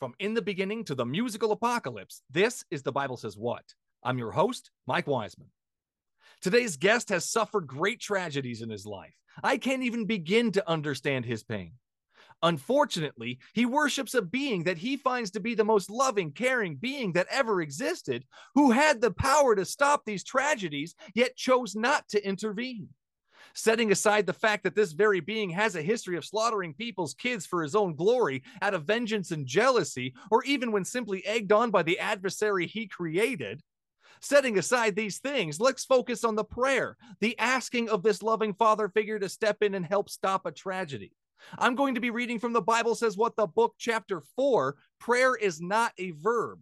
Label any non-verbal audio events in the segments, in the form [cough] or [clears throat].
From in the beginning to the musical apocalypse, this is The Bible Says What. I'm your host, Mike Wiseman. Today's guest has suffered great tragedies in his life. I can't even begin to understand his pain. Unfortunately, he worships a being that he finds to be the most loving, caring being that ever existed, who had the power to stop these tragedies, yet chose not to intervene setting aside the fact that this very being has a history of slaughtering people's kids for his own glory out of vengeance and jealousy, or even when simply egged on by the adversary he created. Setting aside these things, let's focus on the prayer, the asking of this loving father figure to step in and help stop a tragedy. I'm going to be reading from the Bible says what the book chapter 4, prayer is not a verb.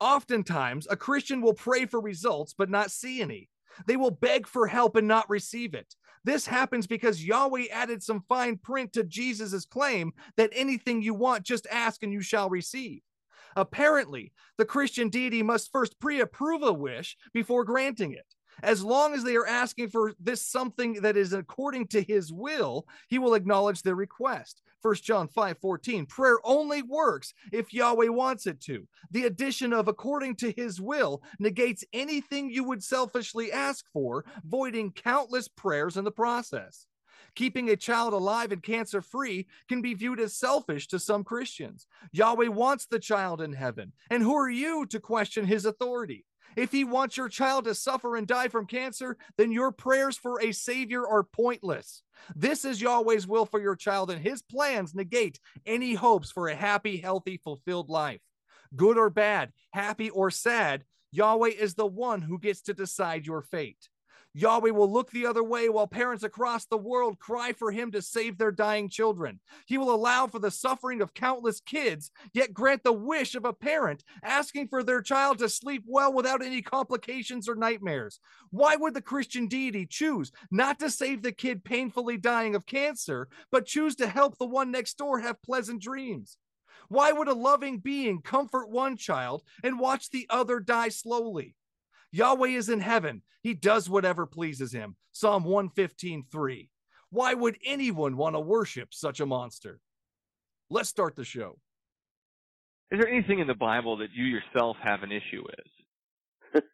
Oftentimes, a Christian will pray for results but not see any. They will beg for help and not receive it. This happens because Yahweh added some fine print to Jesus' claim that anything you want, just ask and you shall receive. Apparently, the Christian deity must first pre approve a wish before granting it. As long as they are asking for this something that is according to his will, he will acknowledge their request. 1 John 5 14. Prayer only works if Yahweh wants it to. The addition of according to his will negates anything you would selfishly ask for, voiding countless prayers in the process. Keeping a child alive and cancer free can be viewed as selfish to some Christians. Yahweh wants the child in heaven. And who are you to question his authority? If he wants your child to suffer and die from cancer, then your prayers for a savior are pointless. This is Yahweh's will for your child, and his plans negate any hopes for a happy, healthy, fulfilled life. Good or bad, happy or sad, Yahweh is the one who gets to decide your fate. Yahweh will look the other way while parents across the world cry for him to save their dying children. He will allow for the suffering of countless kids, yet grant the wish of a parent asking for their child to sleep well without any complications or nightmares. Why would the Christian deity choose not to save the kid painfully dying of cancer, but choose to help the one next door have pleasant dreams? Why would a loving being comfort one child and watch the other die slowly? Yahweh is in heaven. He does whatever pleases him. Psalm 115, 3. Why would anyone want to worship such a monster? Let's start the show. Is there anything in the Bible that you yourself have an issue with? [laughs]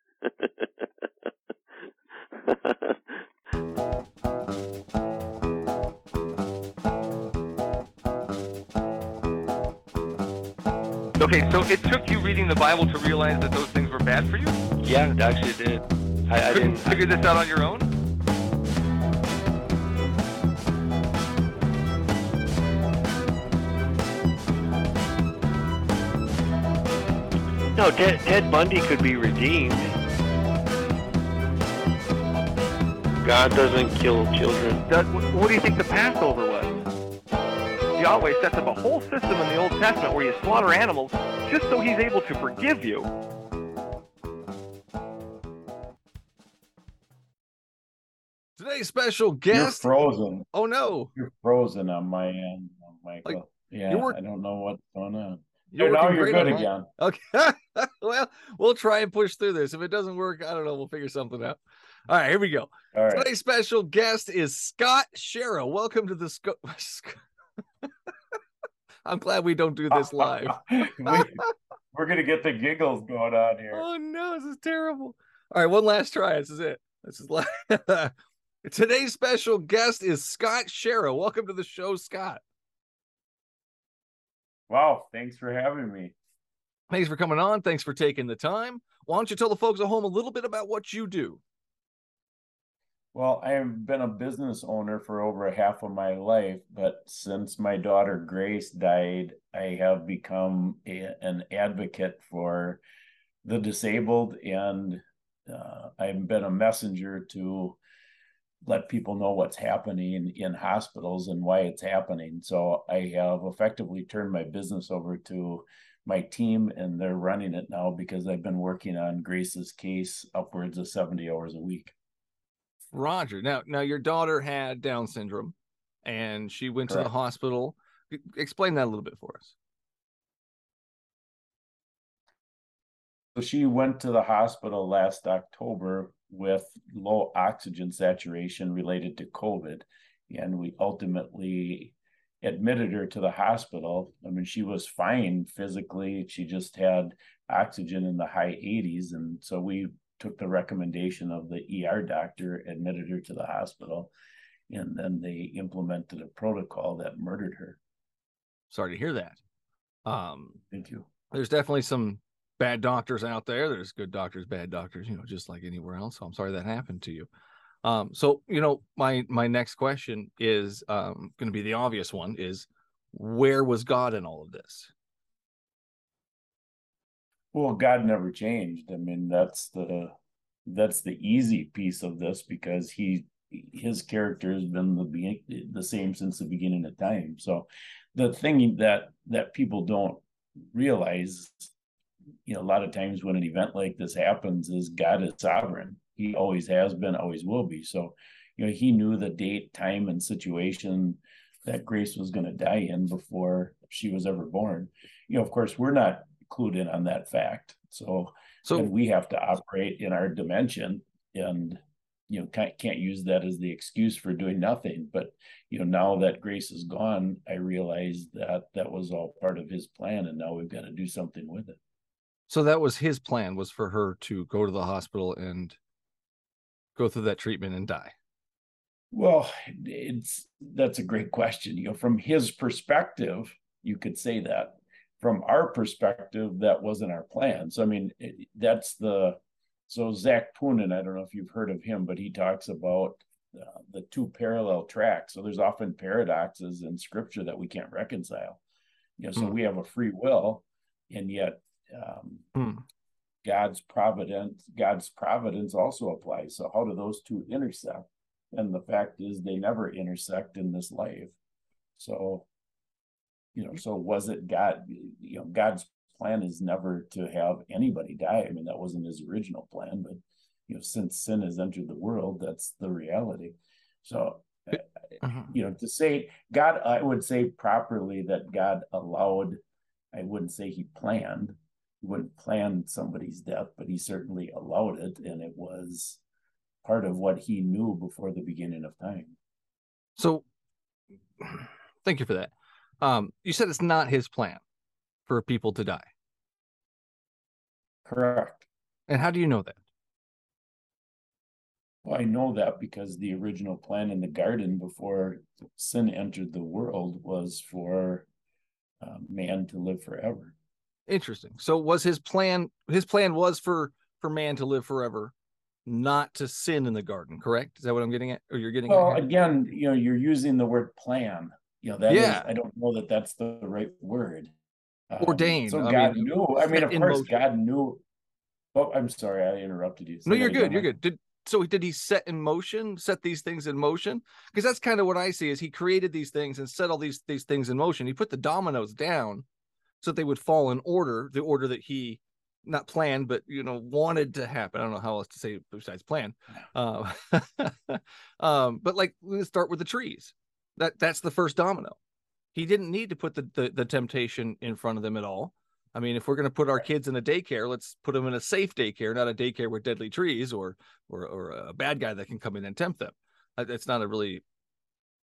okay, so it took you reading the Bible to realize that those things were bad for you? Yeah, it actually did. I, I didn't figure this out on your own. No, Ted, Ted Bundy could be redeemed. God doesn't kill children. Does, what do you think the Passover was? Yahweh sets up a whole system in the Old Testament where you slaughter animals just so he's able to forgive you. Today's special guest. You're frozen. Oh no. You're frozen on my end, Michael. Like, yeah, I don't know what's going on. You're now you're good again. [laughs] Okay. [laughs] well, we'll try and push through this. If it doesn't work, I don't know. We'll figure something out. All right, here we go. All right. Today's special guest is Scott Schara. Welcome to the Sco- [laughs] I'm glad we don't do this live. we, we're gonna get the giggles going on here. Oh no, this is terrible. All right, one last try. This is it. This is like today's special guest is Scott Schara. Welcome to the show, Scott. Wow, thanks for having me. Thanks for coming on. Thanks for taking the time. Why don't you tell the folks at home a little bit about what you do? Well, I've been a business owner for over half of my life, but since my daughter Grace died, I have become a, an advocate for the disabled, and uh, I've been a messenger to let people know what's happening in hospitals and why it's happening. So I have effectively turned my business over to my team, and they're running it now because I've been working on Grace's case upwards of 70 hours a week. Roger. Now, now your daughter had Down syndrome, and she went to the hospital. Explain that a little bit for us. So she went to the hospital last October with low oxygen saturation related to COVID. And we ultimately admitted her to the hospital. I mean, she was fine physically. She just had oxygen in the high 80s. And so we took the recommendation of the ER doctor, admitted her to the hospital, and then they implemented a protocol that murdered her. Sorry to hear that. Um, Thank you. There's definitely some bad doctors out there. There's good doctors, bad doctors, you know, just like anywhere else. So I'm sorry that happened to you. Um, so you know, my my next question is um, going to be the obvious one: is where was God in all of this? Well, God never changed. I mean, that's the that's the easy piece of this because he his character has been the the same since the beginning of time. So the thing that that people don't realize, you know, a lot of times when an event like this happens is God is sovereign. He always has been, always will be. So, you know, he knew the date, time, and situation that Grace was going to die in before she was ever born. You know, of course, we're not clued in on that fact. So, so we have to operate in our dimension and you know can't, can't use that as the excuse for doing nothing but you know now that grace is gone i realize that that was all part of his plan and now we've got to do something with it so that was his plan was for her to go to the hospital and go through that treatment and die? Well, it's that's a great question. You know, from his perspective, you could say that. From our perspective, that wasn't our plan. So, I mean, it, that's the so Zac Poonen. I don't know if you've heard of him, but he talks about uh, the two parallel tracks. So there's often paradoxes in Scripture that we can't reconcile. You know, so mm. we have a free will, and yet um, mm. God's providence, God's providence also applies. So how do those two intersect? And the fact is they never intersect in this life. So, you know, so was it God, you know, God's plan is never to have anybody die. I mean, that wasn't his original plan, but you know, since sin has entered the world, that's the reality. So uh-huh. you know, to say God, I would say properly that God allowed, I wouldn't say he planned, wouldn't plan somebody's death, but he certainly allowed it, and it was part of what he knew before the beginning of time. So, [sighs] thank you for that. Um, you said it's not his plan for people to die. Correct. And how do you know that? Well, I know that because the original plan in the garden before sin entered the world was for uh, man to live forever. Interesting. So was his plan his plan was for for man to live forever, not to sin in the garden, correct? Is that what I'm getting at? Or you're getting well, again, you know, you're using the word plan. You know, that yeah. Is, I don't know that that's the right word. Um, Ordained. So God I mean, knew. I mean, of course, motion. God knew. Oh, I'm sorry, I interrupted you. no, you're good. You're good. Did so did he set in motion set these things in motion because that's kind of what i see is he created these things and set all these these things in motion he put the dominoes down so that they would fall in order, the order that he not planned, but you know, wanted to happen. I don't know how else to say besides plan. Uh, [laughs] um, but like let's start with the trees. That that's the first domino. He didn't need to put the, the, the temptation in front of them at all. I mean, if we're going to put our kids in a daycare, let's put them in a safe daycare, not a daycare with deadly trees or or or a bad guy that can come in and tempt them. That's not a really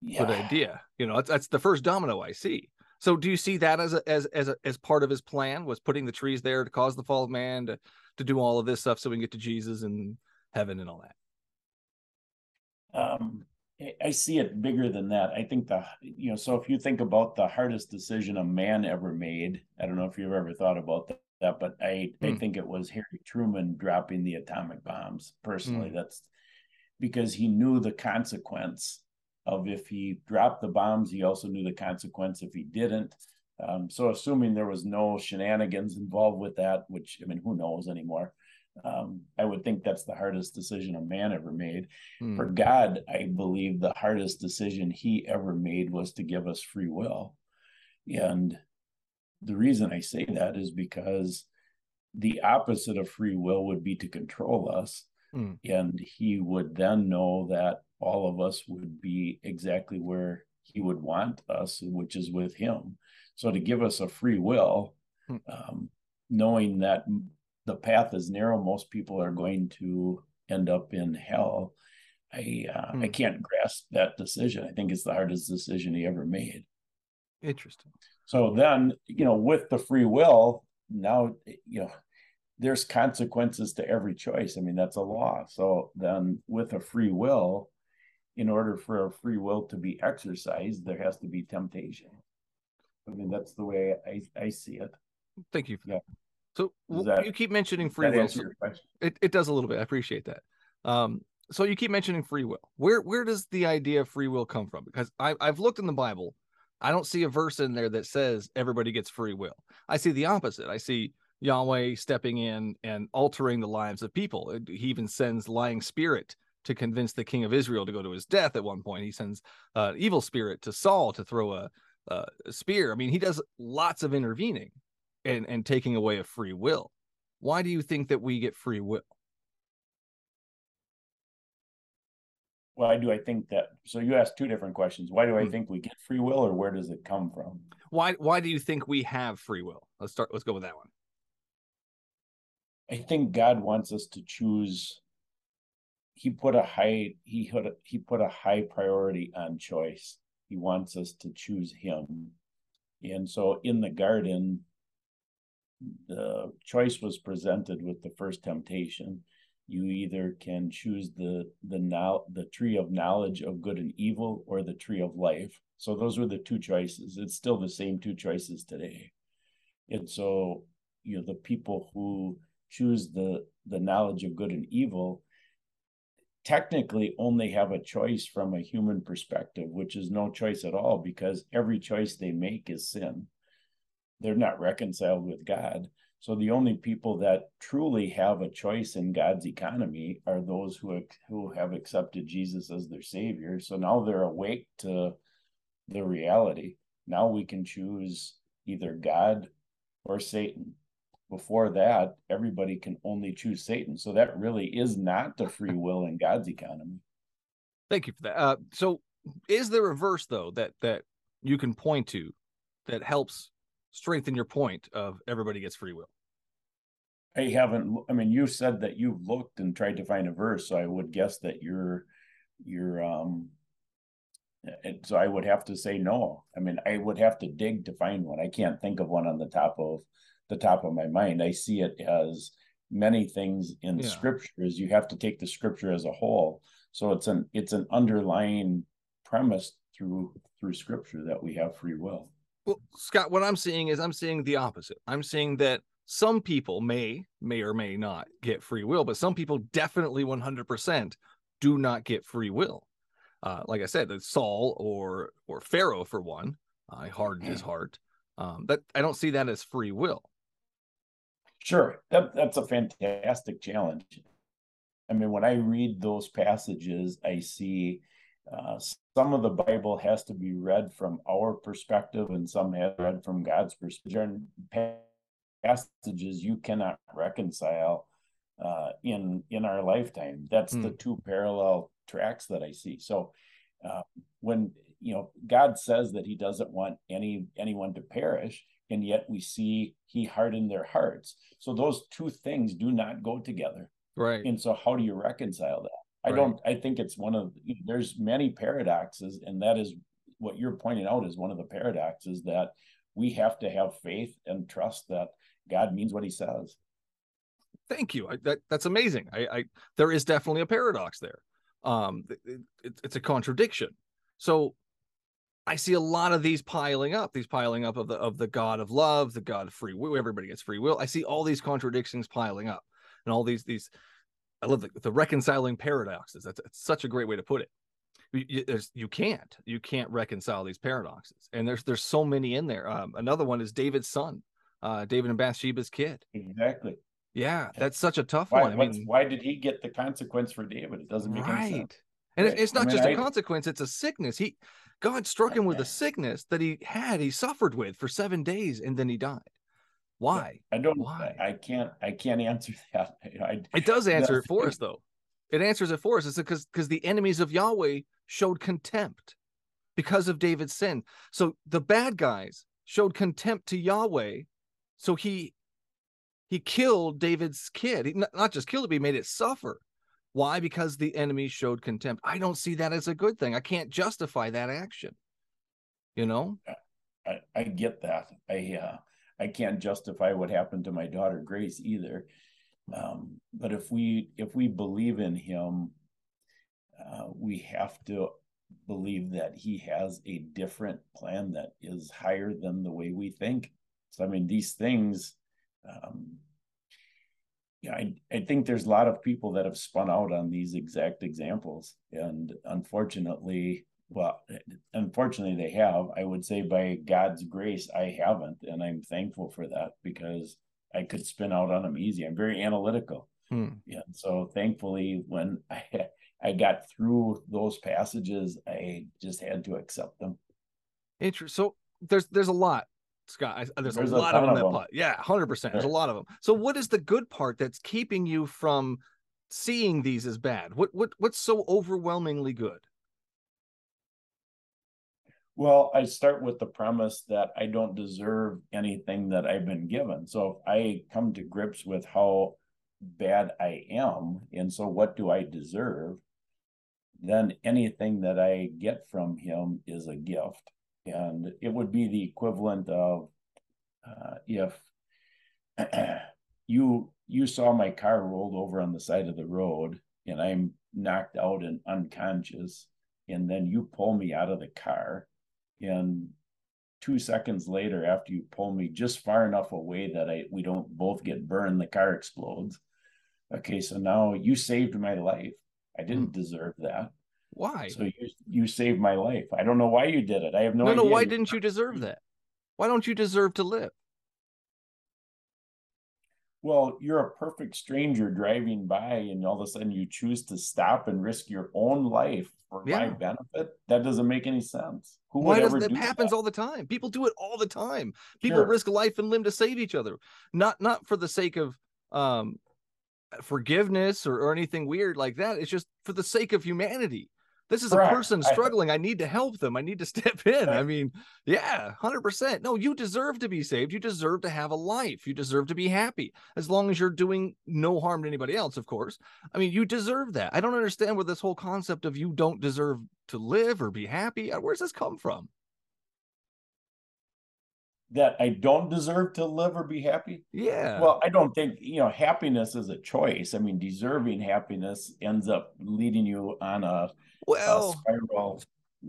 yeah. good idea. You know, that's, that's the first domino I see. So do you see that as a, as as a, as part of his plan was putting the trees there to cause the fall of man to to do all of this stuff so we can get to Jesus and heaven and all that? Um, I see it bigger than that. I think the you know so if you think about the hardest decision a man ever made, I don't know if you've ever thought about that, that but I mm. I hmm. think it was Harry Truman dropping the atomic bombs. Personally, mm. that's because he knew the consequence of if he dropped the bombs, he also knew the consequence if he didn't. Um, so, assuming there was no shenanigans involved with that, which I mean, who knows anymore? Um, I would think that's the hardest decision a man ever made. Hmm. For God, I believe the hardest decision he ever made was to give us free will. And the reason I say that is because the opposite of free will would be to control us. Hmm. And he would then know that all of us would be exactly where he would want us, which is with him. So to give us a free will, hmm. um, knowing that the path is narrow, most people are going to end up in hell. I uh, hmm. I can't grasp that decision. I think it's the hardest decision he ever made. Interesting. So then, you know, with the free will, now, you know, there's consequences to every choice. I mean, that's a law. So then with a free will, in order for a free will to be exercised, there has to be temptation. I mean, that's the way I, I see it. Thank you. Yeah. That. So that, you keep mentioning free will. So it, it does a little bit. I appreciate that. Um, so you keep mentioning free will. Where where does the idea of free will come from? Because I, I've looked in the Bible, I don't see a verse in there that says everybody gets free will. I see the opposite. I see Yahweh stepping in and altering the lives of people. He even sends lying spirit to convince the king of Israel to go to his death at one point. He sends uh, evil spirit to Saul to throw a, a spear. I mean, he does lots of intervening and, and taking away a free will. Why do you think that we get free will? Why do I think that? So you asked two different questions. Why do I hmm. think we get free will, or where does it come from? Why Why do you think we have free will? Let's start. Let's go with that one. I think God wants us to choose. He put a high he put a, he put a high priority on choice. He wants us to choose Him, and so in the garden, the choice was presented with the first temptation. You either can choose the the now the tree of knowledge of good and evil or the tree of life. So those were the two choices. It's still the same two choices today. And so, you know, the people who choose the the knowledge of good and evil technically only have a choice from a human perspective, which is no choice at all because every choice they make is sin they're not reconciled with God. So the only people that truly have a choice in God's economy are those who who have accepted Jesus as their savior. So now they're awake to the reality. Now we can choose either God or Satan. Before that, everybody can only choose Satan. So that really is not the free [laughs] will in God's economy. Thank you for that. Uh, so is there a verse though that that you can point to that helps strengthen your point of everybody gets free will. I haven't. I mean, you said that you've looked and tried to find a verse, so I would guess that you're, you're. Um, so I would have to say no. I mean, I would have to dig to find one. I can't think of one on the top of the top of my mind. I see it as many things in yeah. scriptures. You have to take the scripture as a whole. So it's an it's an underlying premise through through scripture that we have free will. Well, Scott, what I'm seeing is I'm seeing the opposite. I'm seeing that some people may, may or may not get free will, but some people definitely 100% do not get free will. Uh, like I said, Saul or or Pharaoh for one, uh, I hardened his heart. Um, that I don't see that as free will. Sure, that, that's a fantastic challenge. I mean, when I read those passages, I see uh, some of the Bible has to be read from our perspective, and some has read from God's perspective. Passages you cannot reconcile uh, in in our lifetime. That's the hmm. two parallel tracks that I see. So uh, when you know God says that He doesn't want any anyone to perish, and yet we see He hardened their hearts. So those two things do not go together. Right. And so how do you reconcile that? I don't. I think it's one of there's many paradoxes, and that is what you're pointing out is one of the paradoxes that we have to have faith and trust that God means what He says. Thank you. I, that that's amazing. I, I there is definitely a paradox there. Um, it, it, it's a contradiction. So I see a lot of these piling up, these piling up of the of the God of love, the God of free will. Everybody gets free will. I see all these contradictions piling up, and all these these I love the, the reconciling paradoxes. That's, that's, such a great way to put it. You, you, can't you can't reconcile these paradoxes, and there's there's so many in there. Um, another one is David's son, uh, David and Bathsheba's kid. Exactly. Yeah, that's such a tough why, one. I mean, why did he get the consequence for David? It doesn't make right. any sense. And right. it's not I mean, just I, a consequence; it's a sickness. He, God struck him with a sickness that he had, he suffered with for seven days, and then he died. Why? I don't. Why? I can't. I can't answer [laughs] that. I, it does [laughs] answer it for us, though. It answers it for us. It's because because the enemies of Yahweh showed contempt because of David's sin. So the bad guys showed contempt to Yahweh. So he he killed David's kid. He not just killed it, but he made it suffer. Why? Because the enemy showed contempt. I don't see that as a good thing. I can't justify that action. You know. I, I get that. I uh, I can't justify what happened to my daughter Grace either. Um, but if we if we believe in him, uh, we have to believe that he has a different plan that is higher than the way we think. So I mean, these things. Um, I, I think there's a lot of people that have spun out on these exact examples. And unfortunately, well, unfortunately, they have. I would say by God's grace, I haven't. And I'm thankful for that because I could spin out on them easy. I'm very analytical. Hmm. Yeah. So thankfully, when [laughs] I, I got through those passages, I just had to accept them. Interesting. So there's there's a lot Scott. I, there's, there's, a lot of them that them. Yeah, hundred percent. There's a lot of them. So, what is the good part that's keeping you from seeing these as bad? What what what's so overwhelmingly good? Well, I start with the premise that I don't deserve anything that I've been given. So if I come to grips with how bad I am, and so what do I deserve, then anything that I get from him is a gift and it would be the equivalent of uh, if [clears throat] you you saw my car rolled over on the side of the road and I'm knocked out and unconscious, and then you pull me out of the car, and two seconds later, after you pull me just far enough away that I we don't both get burned, the car explodes. Okay, so now you saved my life. I didn't hmm. deserve that. Why? So you you saved my life. I don't know why you did it. I have no, no idea. No, why didn't you deserve that? Why don't you deserve to live? Well, you're a perfect stranger driving by, and all of a sudden you choose to stop and risk your own life for yeah. my benefit. That doesn't make any sense. Who Why doesn't that do happens that? all the time? People do it all the time. People sure. risk life and limb to save each other, not not for the sake of um forgiveness or, or anything weird like that. It's just for the sake of humanity. This is Correct. a person struggling. I, I, need to help them. I need to [laughs] step in. I mean, yeah, 100%. No, you deserve to be saved. You deserve to have a life. You deserve to be happy as long as you're doing no harm to anybody else, of course. I mean, you deserve that. I don't understand where this whole concept of you don't deserve to live or be happy. Where's this come from? That I don't deserve to live or be happy? Yeah. Well, I don't think, you know, happiness is a choice. I mean, deserving happiness ends up leading you on a well, spiral.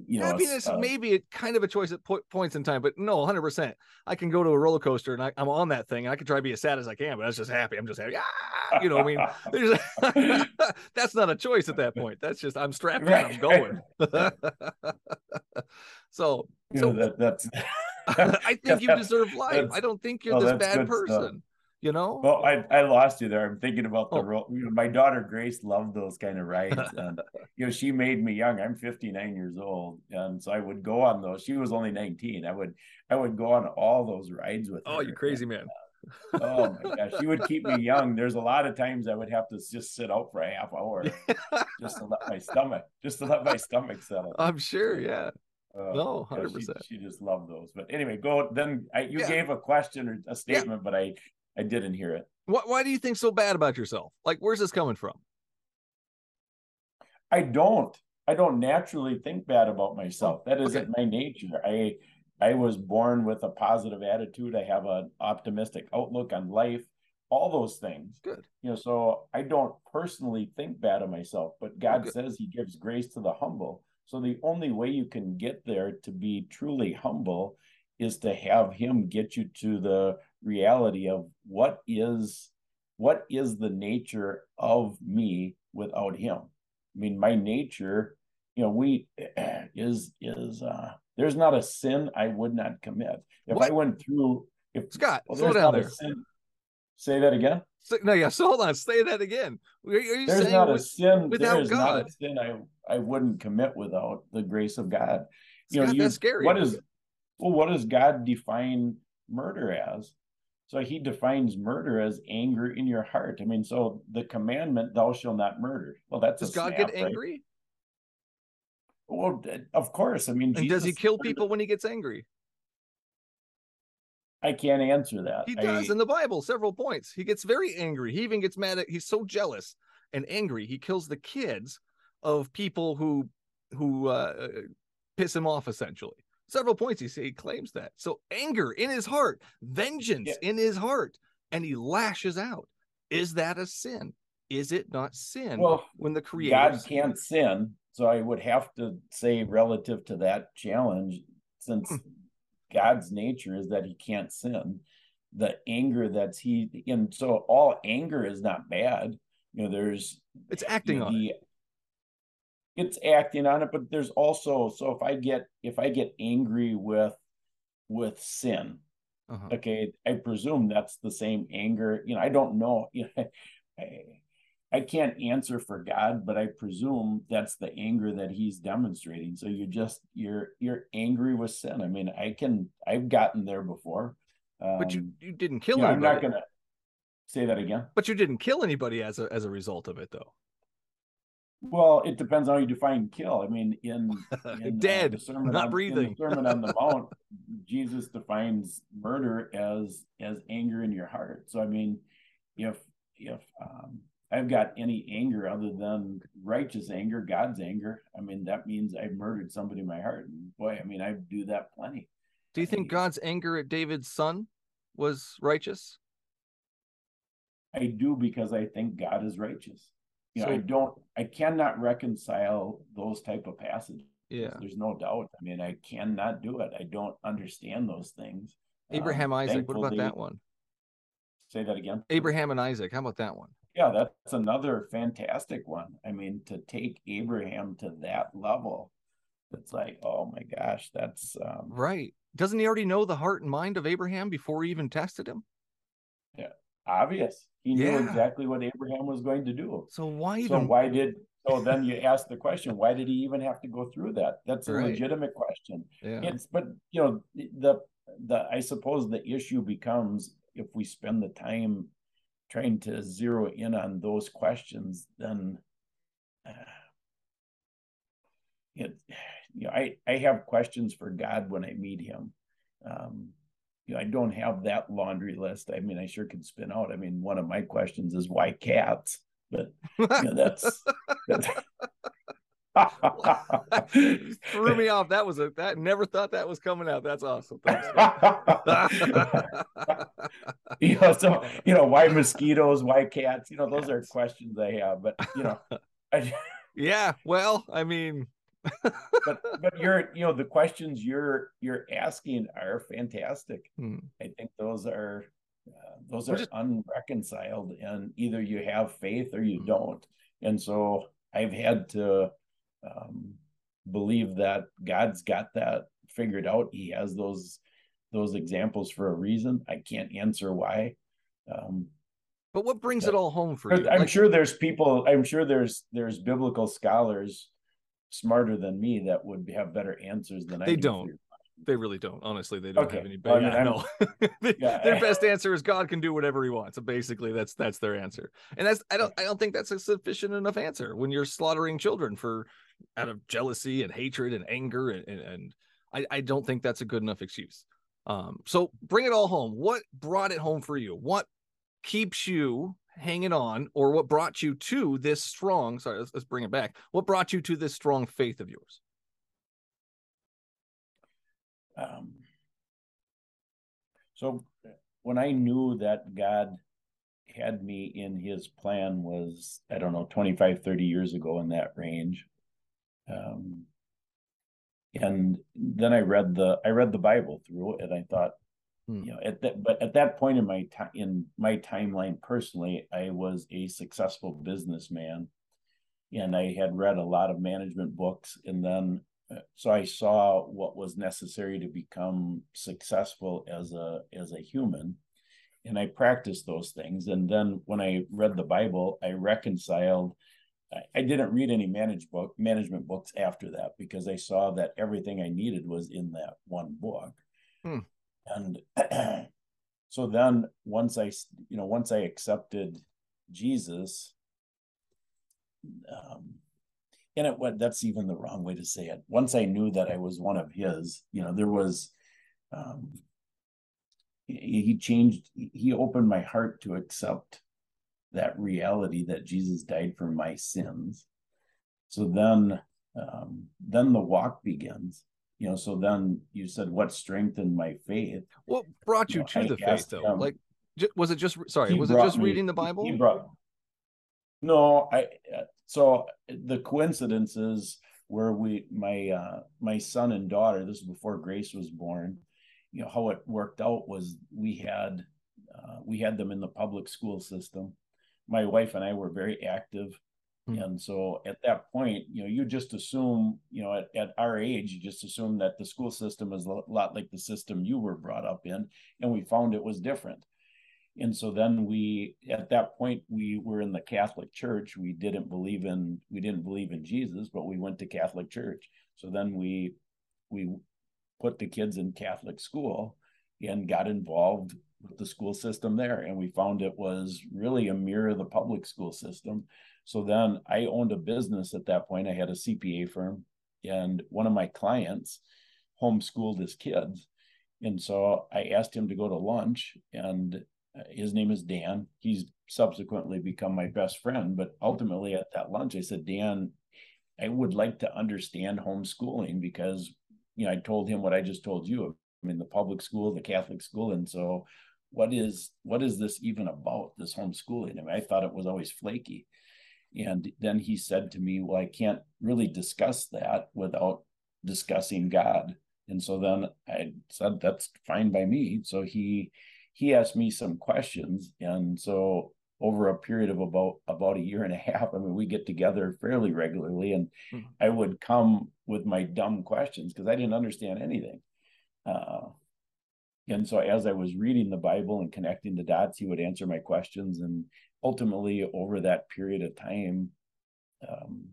You know, happiness uh, maybe a kind of a choice at po- points in time, but no, 100%. I can go to a roller coaster and I, am on that thing and I can try to be as sad as I can, but I was just happy. I'm just happy. Ah! You know, I mean, [laughs] [laughs] that's not a choice at that point. That's just, I'm strapped in, I'm going. [laughs] so, you so know, that, that's, [laughs] I think you deserve life. I don't think you're oh, this bad person. Stuff. you know? Well i i lost you there. I'm thinking about the oh. role you know, my daughter grace loved those kind of rides [laughs] and you know she made me young. I'm 59 years old and so i would go on those. She was only 19 i would i would go on all those rides with oh her. you crazy man. Uh, oh my gosh she would keep me young. There's a lot of times i would have to just sit out for a half hour [laughs] just to let my stomach just to let my stomach settle. I'm sure yeah uh, no, hundred yeah, percent. She, she, just loved those. But anyway, go. Then I, you yeah. gave a question or a statement, yeah. but I I didn't hear it. Why, why do you think so bad about yourself? Like, where's this coming from? I don't. I don't naturally think bad about myself. That isn't okay. my nature. I I was born with a positive attitude. I have an optimistic outlook on life. All those things. Good. You know, so I don't personally think bad of myself, but God oh, says He gives grace to the humble. So the only way you can get there to be truly humble is to have Him get you to the reality of what is what is the nature of me without him? I mean my nature you know we [clears throat] is is uh there's not a sin i would not commit. If what? i went through if scott well, slow down there. sin, say that again? No yeah [laughs] so hold on say that again. Are, you there's not with, a sin without there's god not a sin i i wouldn't commit without the grace of god you scott, know you, scary what is well what does god define murder as so he defines murder as anger in your heart. I mean, so the commandment, thou shalt not murder. Well, that's does God snap, get angry? Right? Well, of course. I mean, Jesus, does he kill people when he gets angry? I can't answer that. He does I, in the Bible, several points. He gets very angry. He even gets mad at he's so jealous and angry. He kills the kids of people who who uh, piss him off essentially. several points he, he claims that. So anger in his heart, vengeance Yeah. in his heart, and he lashes out. Is that a sin? Is it not sin Well, when the creator God can't sin. So I would have to say, relative to that challenge, since Hmm. God's nature is that he can't sin, the anger that's he, and so all anger is not bad. You know, there's it's acting on it. It's acting on it, but there's also so if I get if I get angry with with sin, Uh-huh. okay, I presume that's the same anger. You know, I don't know. [laughs] You know, I, I can't answer for God, but I presume that's the anger that he's demonstrating. So you just you're you're angry with sin. I mean, I can I've gotten there before. Um, But you you didn't kill you know, I'm not gonna say that again. But you didn't kill anybody as a as a result of it, though. Well, it depends on how you define kill. I mean, in, [laughs] in uh, Dead, the Sermon not on, in breathing. the Sermon on the [laughs] Mount, Jesus defines murder as as anger in your heart. So I mean, if if um, I've got any anger other than righteous anger, God's anger, I mean that means I've murdered somebody in my heart. And boy, I mean I do that plenty. Do you think I- God's anger at David's son was righteous? I do because I think God is righteous. You know, I don't, I cannot reconcile those type of passages. Yeah. There's no doubt. I mean, I cannot do it. I don't understand those things. Abraham, Um, Isaac. What about that one? Say that again. Abraham and Isaac. How about that one? Yeah, that's another fantastic one. I mean, to take Abraham to that level, it's like, oh my gosh, that's um, Right. Doesn't he already know the heart and mind of Abraham before he even tested him? Yeah, obvious. He knew Yeah. exactly what Abraham was going to do. So why So why did so then you ask the question, why did he even have to go through that? That's a Right. legitimate question. yeah. It's but you know the the I suppose the issue becomes if we spend the time trying to zero in on those questions, then uh, it you know I I have questions for God when I meet Him. Um, you know, I don't have that laundry list. I mean, I sure can spin out. I mean, one of my questions is why cats, but you know, that's that's. [laughs] Threw me off. That was a that never thought that was coming out. That's awesome. Thanks. [laughs] you know, so you know, why mosquitoes, why cats? You know, those are questions I have. But you know, [laughs] I, yeah. Well, I mean, but but you're you know the questions you're you're asking are fantastic. hmm, I think those are uh, those We're are just- unreconciled, and either you have faith or you Mhm. don't. And so I've had to um, believe that God's got that figured out. He has those those examples for a reason. I can't answer why. Um, but what brings But- it all home for you? I'm Like, sure there's people. I'm sure there's there's biblical scholars smarter than me that would have better answers than I. They do don't. They really don't. Honestly, they don't Okay. have any. Better, I yeah, mean, no. Yeah. Their best answer is God can do whatever He wants. So basically, that's that's their answer, and that's I don't I don't think that's a sufficient enough answer when you're slaughtering children for out of jealousy and hatred and anger and and, and I I don't think that's a good enough excuse. Um, so bring it all home. What brought it home for you? What keeps you hanging on, or what brought you to this strong? Sorry, let's, let's bring it back. What brought you to this strong faith of yours? Um, so when I knew that God had me in his plan was, I don't know, 25, 30 years ago in that range. Um, and then I read the, I read the Bible through and I thought, Hmm. you know, at that, but at that point in my time, in my timeline personally, I was a successful businessman and I had read a lot of management books and then uh, so I saw what was necessary to become successful as a as a human and I practiced those things and then when I read the Bible I reconciled I, didn't read any manage book management books after that because I saw that everything I needed was in that one book Hmm. And [clears throat] so then once I you know once I accepted Jesus um and it what that's even the wrong way to say it. Once i knew that i was one of his you know there was um he, changed he opened my heart to accept that reality that jesus died for my sins. So then um then the walk begins you know, so then you said what strengthened my faith. What brought you, you know, to I the faith though? Him, like was it just sorry, was it just me, reading the Bible? He brought No, I uh, so the coincidences where we my uh my son and daughter, this is before Grace was born, you know, how it worked out was we had uh, we had them in the public school system. My wife and I were very active Mm-hmm. And so at that point, you know, you just assume, you know, at, at our age, you just assume that the school system is a lot like the system you were brought up in. And we found it was different. And so then we, at that point, we were in the Catholic Church. We didn't believe in, we didn't believe in Jesus, but we went to Catholic Church. So then we, we put the kids in Catholic school and got involved with the school system there. And we found it was really a mirror of the public school system so then I owned a business at that point. I had a CPA firm, and one of my clients homeschooled his kids. And so I asked him to go to lunch, and uh, his name is Dan. He's subsequently become my best friend. But ultimately, at that lunch, I said, Dan, I would like to understand homeschooling because, you know, I told him what I just told you. I'm in the public school, the Catholic school. And so, what is what is this even about this homeschooling? I mean, I thought it was always flaky. And then he said to me, Well, I can't really discuss that without discussing God. And so then I said, That's fine by me. So he he asked me some questions. And so over a period of about about a year and a half, I mean, we get together fairly regularly, and mm-hmm. I would come with my dumb questions because I didn't understand anything. Uh, and so as I was reading the Bible and connecting the dots, he would answer my questions, and ultimately over that period of time um,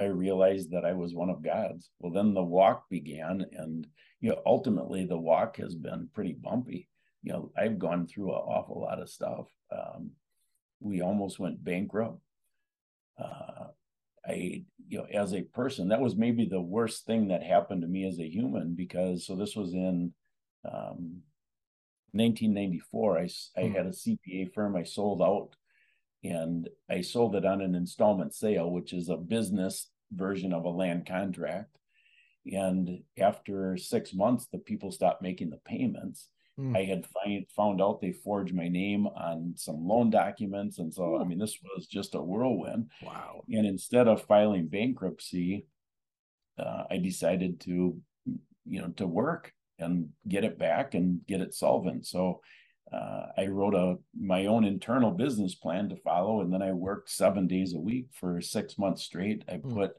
i realized that i was one of god's. Well then the walk began and you know ultimately the walk has been pretty bumpy. You know i've gone through an awful lot of stuff. Um, we almost went bankrupt. Uh, i you know as a person that was maybe the worst thing that happened to me as a human because so this was in um, 1994, I, I hmm. had a CPA firm I sold out and I sold it on an installment sale, which is a business version of a land contract. And after six months, the people stopped making the payments. Mm. I had find, found out they forged my name on some loan documents. And so, I mean, this was just a whirlwind. Wow. And instead of filing bankruptcy, uh, I decided to, you know, to work and get it back and get it solvent. So uh, I wrote a my own internal business plan to follow, and then I worked seven days a week for six months straight. I mm. put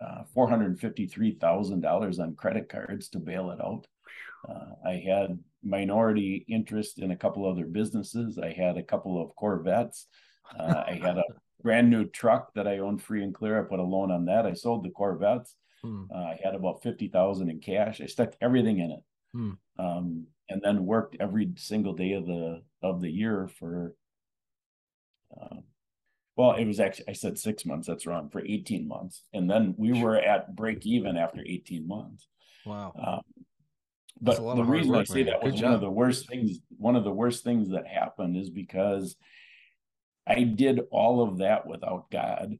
uh, four hundred fifty three thousand dollars on credit cards to bail it out. Uh, I had minority interest in a couple other businesses. I had a couple of Corvettes. Uh, I had a [laughs] brand new truck that I owned free and clear. I put a loan on that. I sold the Corvettes. Hmm. Uh, I had about fifty thousand in cash. I stuck everything in it, hmm. um, and then worked every single day of the of the year for. Uh, well, it was actually I said six months. That's wrong for eighteen months, and then we were at break even after eighteen months. Wow. Um, but the reason work, I say man. that was Good one job. of the worst things. One of the worst things that happened is because I did all of that without God.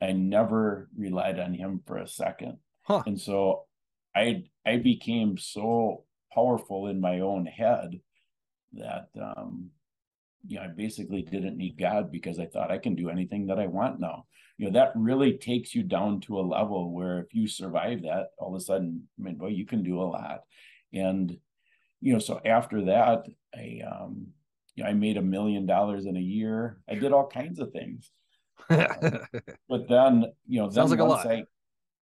I never relied on Him for a second. Huh. And so I I became so powerful in my own head that um you know, I basically didn't need God because I thought I can do anything that I want now. You know, that really takes you down to a level where if you survive that, all of a sudden, I mean, boy, you can do a lot. And, you know, so after that, I um, you know, I made a million dollars in a year. I did all kinds of things. um, [laughs] but then, you know, then Sounds like once a lot. I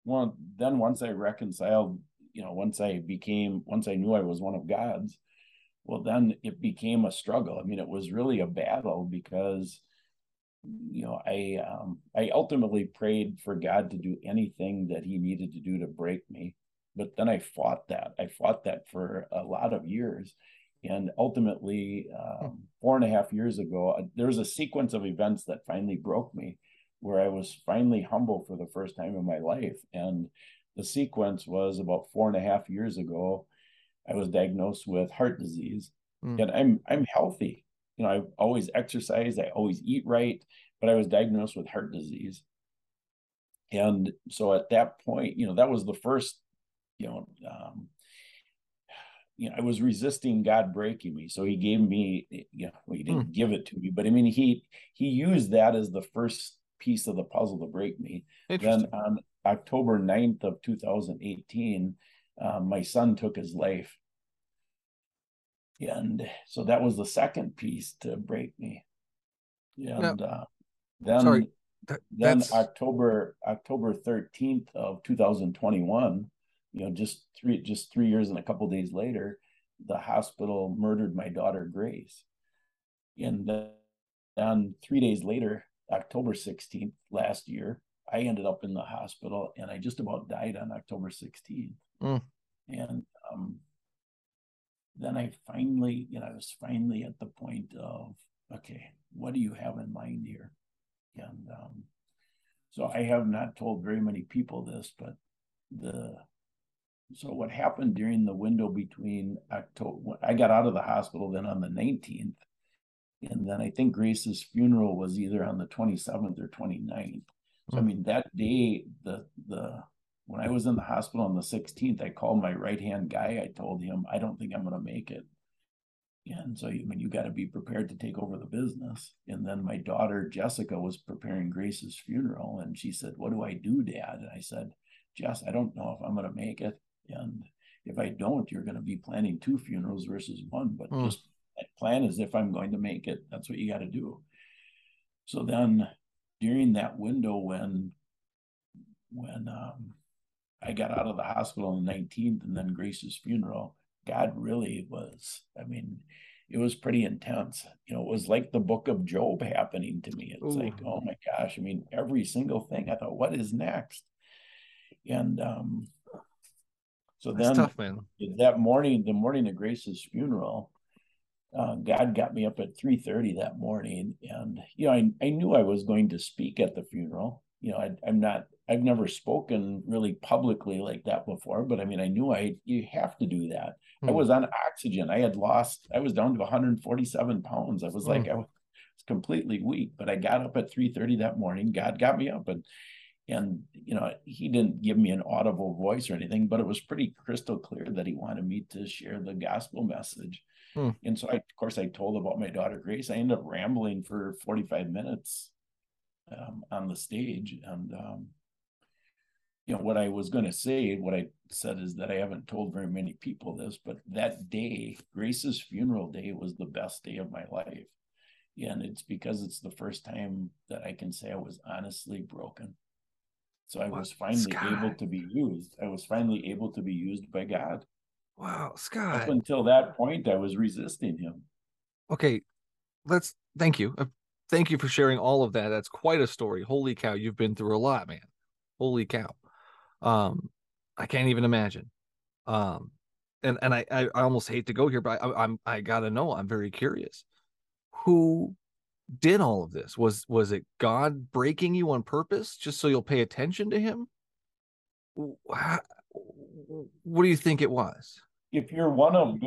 well then once i reconciled you know once i became once i knew i was one of god's well then it became a struggle i mean it was really a battle because you know i um i ultimately prayed for god to do anything that he needed to do to break me but then i fought that i fought that for a lot of years and ultimately um, four and a half years ago uh, there was a sequence of events that finally broke me where I was finally humble for the first time in my life. And the sequence was about four and a half years ago. I was diagnosed with heart disease, mm. and I'm I'm healthy. You know, I always exercise, I always eat right, but I was diagnosed with heart disease. and so at that point, you know, that was the first, you know, um, you know, I was resisting God breaking me. So he gave me, you know, well, he didn't hmm. give it to me, but I mean, he he used that as the first piece of the puzzle to break me. Then on October 9th of 2018, um, my son took his life. And so that was the second piece to break me. And uh, then, Sorry, that, then October October 13th of 2021, you know, just three just three years and a couple days later, the hospital murdered my daughter Grace. And then three days later, October 16th last year, I ended up in the hospital and I just about died on October 16th. Mm. And um, then I finally, you know, I was finally at the point of, okay, what do you have in mind here? And um, so I have not told very many people this, but the so what happened during the window between October, I got out of the hospital then on the 19th, and then I think Grace's funeral was either on the 27th or 29th. So I hmm. mean that day, the the when I was in the hospital on the 16th, I called my right hand guy. I told him I don't think I'm going to make it. And so, I mean, you got to be prepared to take over the business. And then my daughter Jessica was preparing Grace's funeral, and she said, "What do I do, Dad?" And I said, "Jess, I don't know if I'm going to make it, and if I don't, you're going to be planning two funerals versus one. But mm. just plan as if I'm going to make it. That's what you got to do." So then, during that window when when um, I got out of the hospital on the 19th, and then Grace's funeral God really was, I mean, it was pretty intense. You know, it was like the book of Job happening to me. It's Ooh. like, oh my gosh. I mean, every single thing. I thought, what is next? And um so That's then tough, man. that morning, the morning of Grace's funeral, uh, God got me up at 3:30 that morning. And you know, I, I knew I was going to speak at the funeral. You know, I, I'm not I've never spoken really publicly like that before, but I mean, I knew I you have to do that. Mm. I hmm. was on oxygen. I had lost. I was down to 147 pounds. I was mm. like I was completely weak. But I got up at 3:30 that morning. God got me up, and and you know He didn't give me an audible voice or anything, but it was pretty crystal clear that He wanted me to share the gospel message. Mm. And so, I, of course, I told about my daughter Grace. I ended up rambling for 45 minutes um, on the stage, and um, you know what I was going to say, what I said is that I haven't told very many people this, but that day, Grace's funeral day was the best day of my life. And it's because it's the first time that I can say I was honestly broken. So I was finally Scott. able to be used. I was finally able to be used by God. Wow, Scott. Up until that point, I was resisting him. Okay, let's thank you. Uh, thank you for sharing all of that. That's quite a story. Holy cow, you've been through a lot, man. Holy cow. Um, I can't even imagine. Um, and and I I, almost hate to go here, but I, I'm I gotta know. I'm very curious. Who did all of this? Was was it God breaking you on purpose just so you'll pay attention to Him? What do you think it was? If you're one of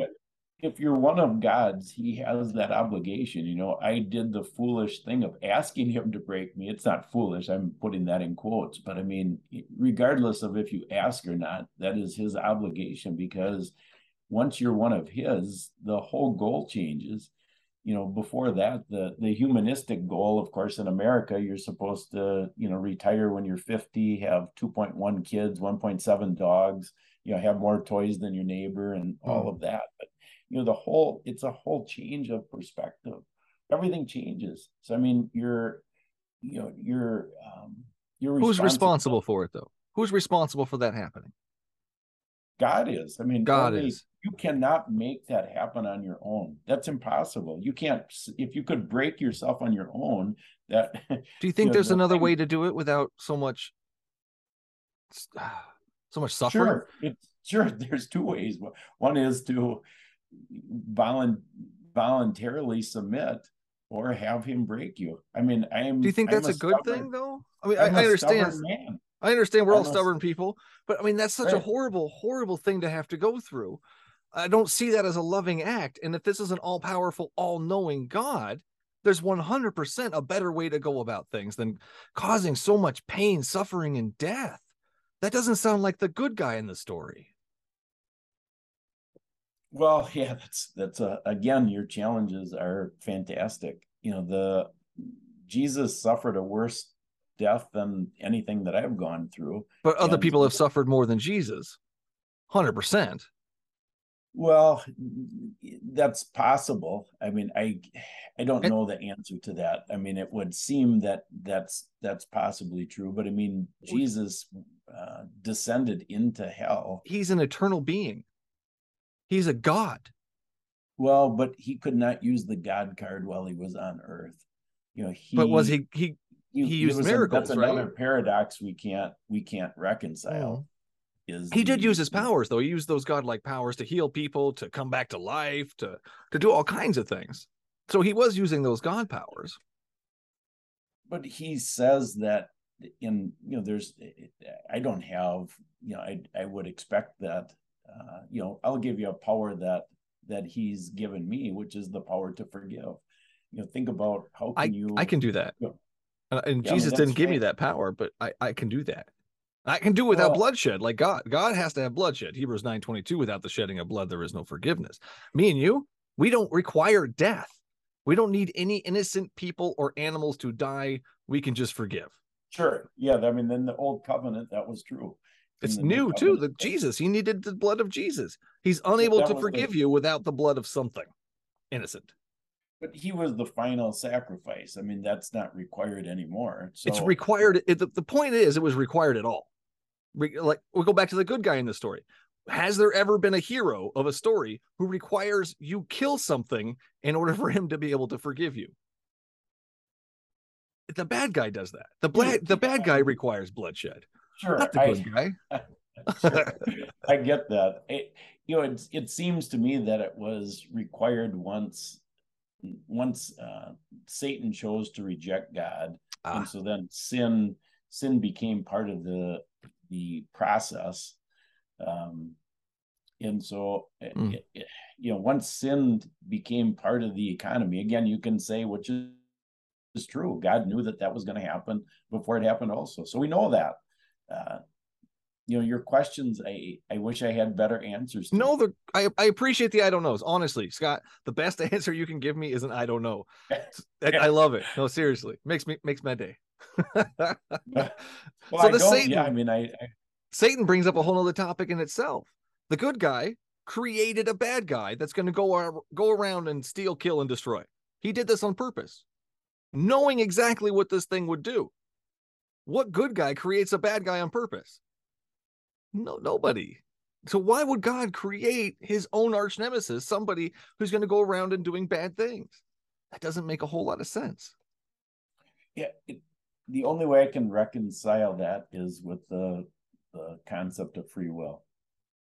if you're one of God's, he has that obligation. You know, I did the foolish thing of asking him to break me. It's not foolish. I'm putting that in quotes, but I mean, regardless of if you ask or not, that is his obligation because once you're one of his, the whole goal changes. You know, before that, the the humanistic goal, of course, in America, you're supposed to, you know, retire when you're 50, have 2.1 kids, 1.7 dogs, you know, have more toys than your neighbor and all mm. of that. But you know the whole it's a whole change of perspective. Everything changes. So i mean you're you know you're um you're who's responsible for it though? Who's responsible for that happening? God is. I mean god is you cannot make that happen on your own that's impossible you can't if you could break yourself on your own that [laughs] do you think you know, there's another thing, way to do it without so much [sighs] so much suffering sure it's sure [laughs] there's two ways one is to volu- voluntarily submit or have him break you. I mean, I am. Do you think that's a, a good thing, though? I mean, I, I understand. I understand we're all stubborn people, but I mean, that's such right. a horrible, horrible thing to have to go through. I don't see that as a loving act. And if this is an all powerful, all knowing God, There's 100% a better way to go about things than causing so much pain, suffering, and death. That doesn't sound like the good guy in the story. Well, [laughs] yeah, that's that's a, again, your challenges are fantastic. You know, the Jesus suffered a worse death than anything that I've gone through. But other And- people have suffered more than Jesus. 100%. Well, that's possible. I mean, I I don't know the answer to that. I mean, it would seem that that's that's possibly true, but I mean, Jesus uh, descended into hell. He's an eternal being. He's a god. Well, but he could not use the God card while he was on Earth. You know, he But was he he he, he used was a- miracles, that's right? another paradox we can't we can't reconcile. Is he did use his powers though. He used those godlike powers to heal people, to come back to life, to to do all kinds of things. So he was using those god powers. but he says that in you know there's i don't have you know i i would expect that uh you know i'll give you a power that that he's given me which is the power to forgive you know think about how can you I can do that. Yeah. Uh, and Yeah, I mean, Jesus didn't give me that power, but I I can do that. I can do it without Well- bloodshed, like God. God has to have bloodshed. Hebrews 9:22 without the shedding of blood there is no forgiveness. Me and you, we don't require death. We don't need any innocent people or animals to die. We can just forgive. sure yeah i mean then the old covenant that was true In It's new new too. The covenant, Jesus, he needed the blood of Jesus. He's unable to was the- forgive you without the blood of something innocent. but he was the final sacrifice i mean that's not required anymore so it's required. It, the, the point is, it was required at all. Like we go back to the good guy in the story. Has there ever been a hero of a story who requires you kill something in order for him to be able to forgive you? The bad guy does that. The bad the bad guy requires bloodshed, sure not the I- good guy. Sure. [laughs] I get that. It, you know, it it seems to me that it was required once once uh, Satan chose to reject God, Ah. and so then sin sin became part of the the process. Um, and so, Mm. it- it- you know, once sin became part of the economy, again, you can say, which is, is true. God knew that that was going to happen before it happened, also. So we know that. Uh, you know, your questions, I I wish I had better answers. No, the I, I appreciate the I don't knows. Honestly, Scott, the best [laughs] answer you can give me is an I don't know. [laughs] I, I love it. No, seriously, makes me makes my day. [laughs] Well, so I the Satan, yeah, I mean, I, I Satan brings up a whole other topic in itself. The good guy created a bad guy that's going to go ar- go around and steal, kill, and destroy. He did this on purpose, knowing exactly what this thing would do. What good guy creates a bad guy on purpose? No, nobody. So why would God create his own arch nemesis, somebody who's going to go around and doing bad things? That doesn't make a whole lot of sense. yeah, it, the only way I can reconcile that is with the the concept of free will.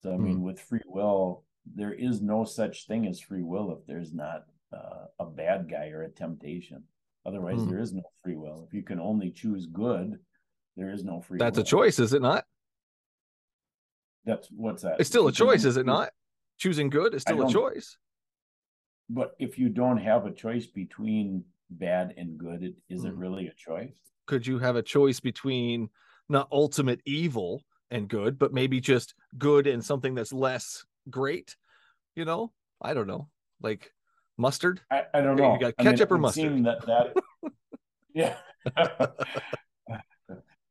So I mean, with free will, there is no such thing as free will if there's not uh, a bad guy or a temptation. Otherwise, Hmm. there is no free will. If you can only choose good, there is no free. That's a choice, is it not? That's what's that? It's still a choice, is it not? Choosing good is still a choice. But if you don't have a choice between bad and good, it, is it Mhm. really a choice? Could you have a choice between not ultimate evil and good, but maybe just good and something that's less great? You know, I don't know, like mustard. I, I don't know. You got I mean, ketchup or mustard? That that [laughs] yeah.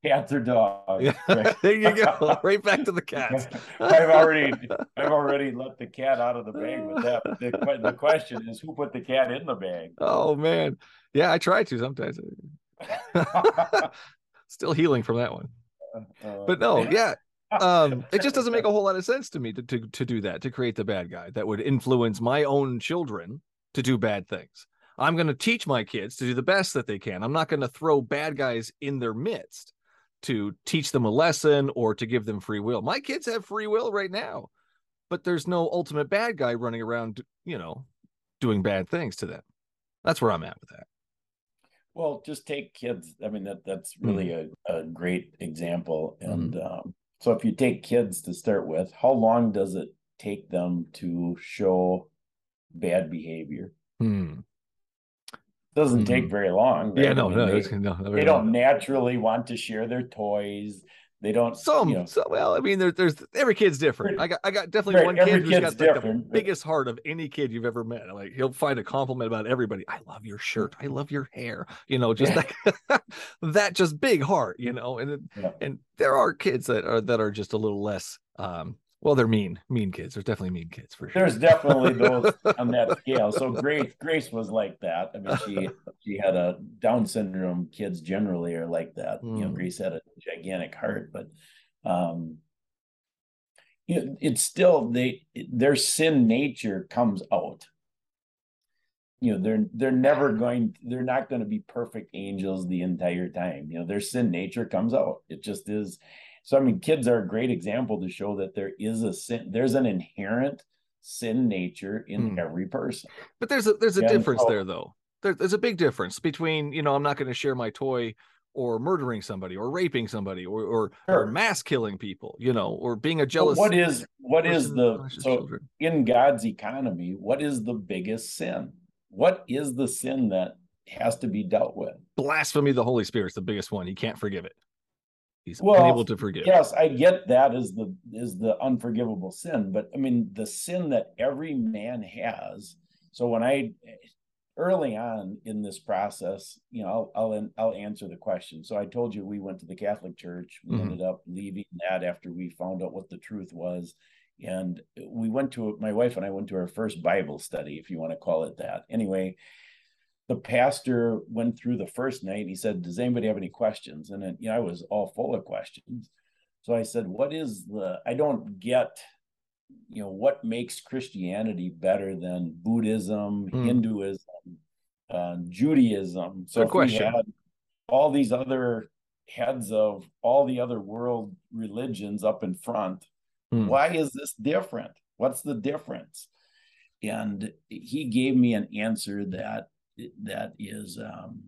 Cats or dogs. Right. [laughs] there you go. [laughs] Right back to the cats. I've already I've already let the cat out of the bag with that. The, the question is who put the cat in the bag? Oh man, yeah, I try to sometimes. [laughs] [laughs] Still healing from that one, Uh, but no, yeah, um, [laughs] it just doesn't make a whole lot of sense to me to, to to do that to create the bad guy that would influence my own children to do bad things. I'm going to teach my kids to do the best that they can. I'm not going to throw bad guys in their midst to teach them a lesson or to give them free will. My kids have free will right now, but there's no ultimate bad guy running around, you know, doing bad things to them. That's where I'm at with that. Well, just take kids. I mean, that that's really Mm-hmm. a, a great example. And um, so, if you take kids to start with, how long does it take them to show bad behavior? Hmm. Doesn't take Mhm. very long. Yeah, no, I mean, no, they, no, they don't naturally want to share their toys. They don't. Some, you know, so well, I mean, there, there's every kid's different. I got, I got definitely Right, one kid who's got like, the biggest heart of any kid you've ever met. Like he'll find a compliment about everybody. I love your shirt. I love your hair. You know, just that, [laughs] that just big heart. You know, and Yeah. and there are kids that are that are just a little less. um Well, they're mean, mean kids. There's definitely mean kids for sure. there's definitely [laughs] those on that scale. So Grace, Grace was like that. I mean, she she had a Down syndrome. Kids generally are like that. You know, Mm. Grace had a gigantic heart, but um, you know, it's still they their sin nature comes out. You know, they're they're never going. They're not going to be perfect angels the entire time. You know, their sin nature comes out. It just is. So I mean, kids are a great example to show that there is a sin. There's an inherent sin nature in Hmm. every person. But there's a there's a and difference so- there though. There, there's a big difference between you know I'm not going to share my toy or murdering somebody or raping somebody or or, or mass killing people, you know, or being a But jealous. what is what is the so children. in God's economy? What is the biggest sin? What is the sin that has to be dealt with? blasphemy of the Holy Spirit's the biggest one. He can't forgive it. He's Well, unable to forgive. Yes, I get that is the is the unforgivable sin, but I mean the sin that every man has. So when I early on in this process, you know, I'll I'll, I'll answer the question. So I told you we went to the Catholic Church. We Mhm. ended up leaving that after we found out what the truth was, and we went to my wife and I went to our first Bible study, if you want to call it that. Anyway, the pastor went through the first night. He said, "Does anybody have any questions?" And then, you know, I was all full of questions. So I said, "What is the? I don't get, you know, what makes Christianity better than Buddhism, Hmm. Hinduism, uh, Judaism?" So Good if question. we had all these other heads of all the other world religions up in front, Hmm. why is this different? What's the difference? And he gave me an answer that that is um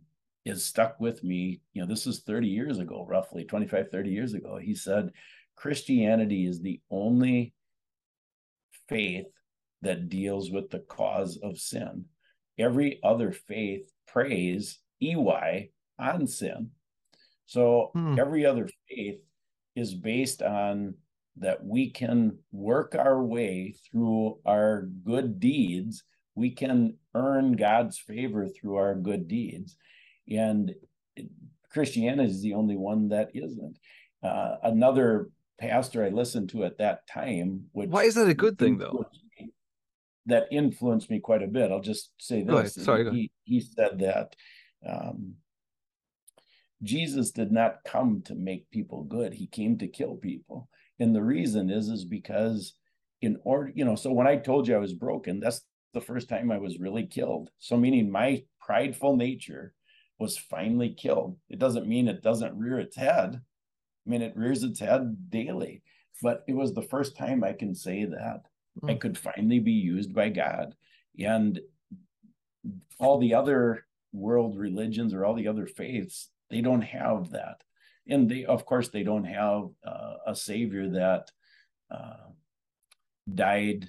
is stuck with me. You know, this is 30 years ago, roughly 25, 30 years ago. He said Christianity is the only faith that deals with the cause of sin. Every other faith prays EY on sin. So Hmm. every other faith is based on that we can work our way through our good deeds. We can earn God's favor through our good deeds. And Christianity is the only one that isn't. Uh, another pastor I listened to at that time, which Why is that a good thing though? me- That influenced me quite a bit. I'll just say Go ahead. this. Sorry, he, he said that um, Jesus did not come to make people good. He came to kill people. And the reason is, is because in order, you know, so when I told you I was broken, that's the first time I was really killed. So meaning my prideful nature was finally killed. It doesn't mean it doesn't rear its head. I mean, it rears its head daily, but it was the first time I can say that I Mm. could finally be used by God. And all the other world religions or all the other faiths, they don't have that. And they, of course, they don't have uh, a savior that uh, died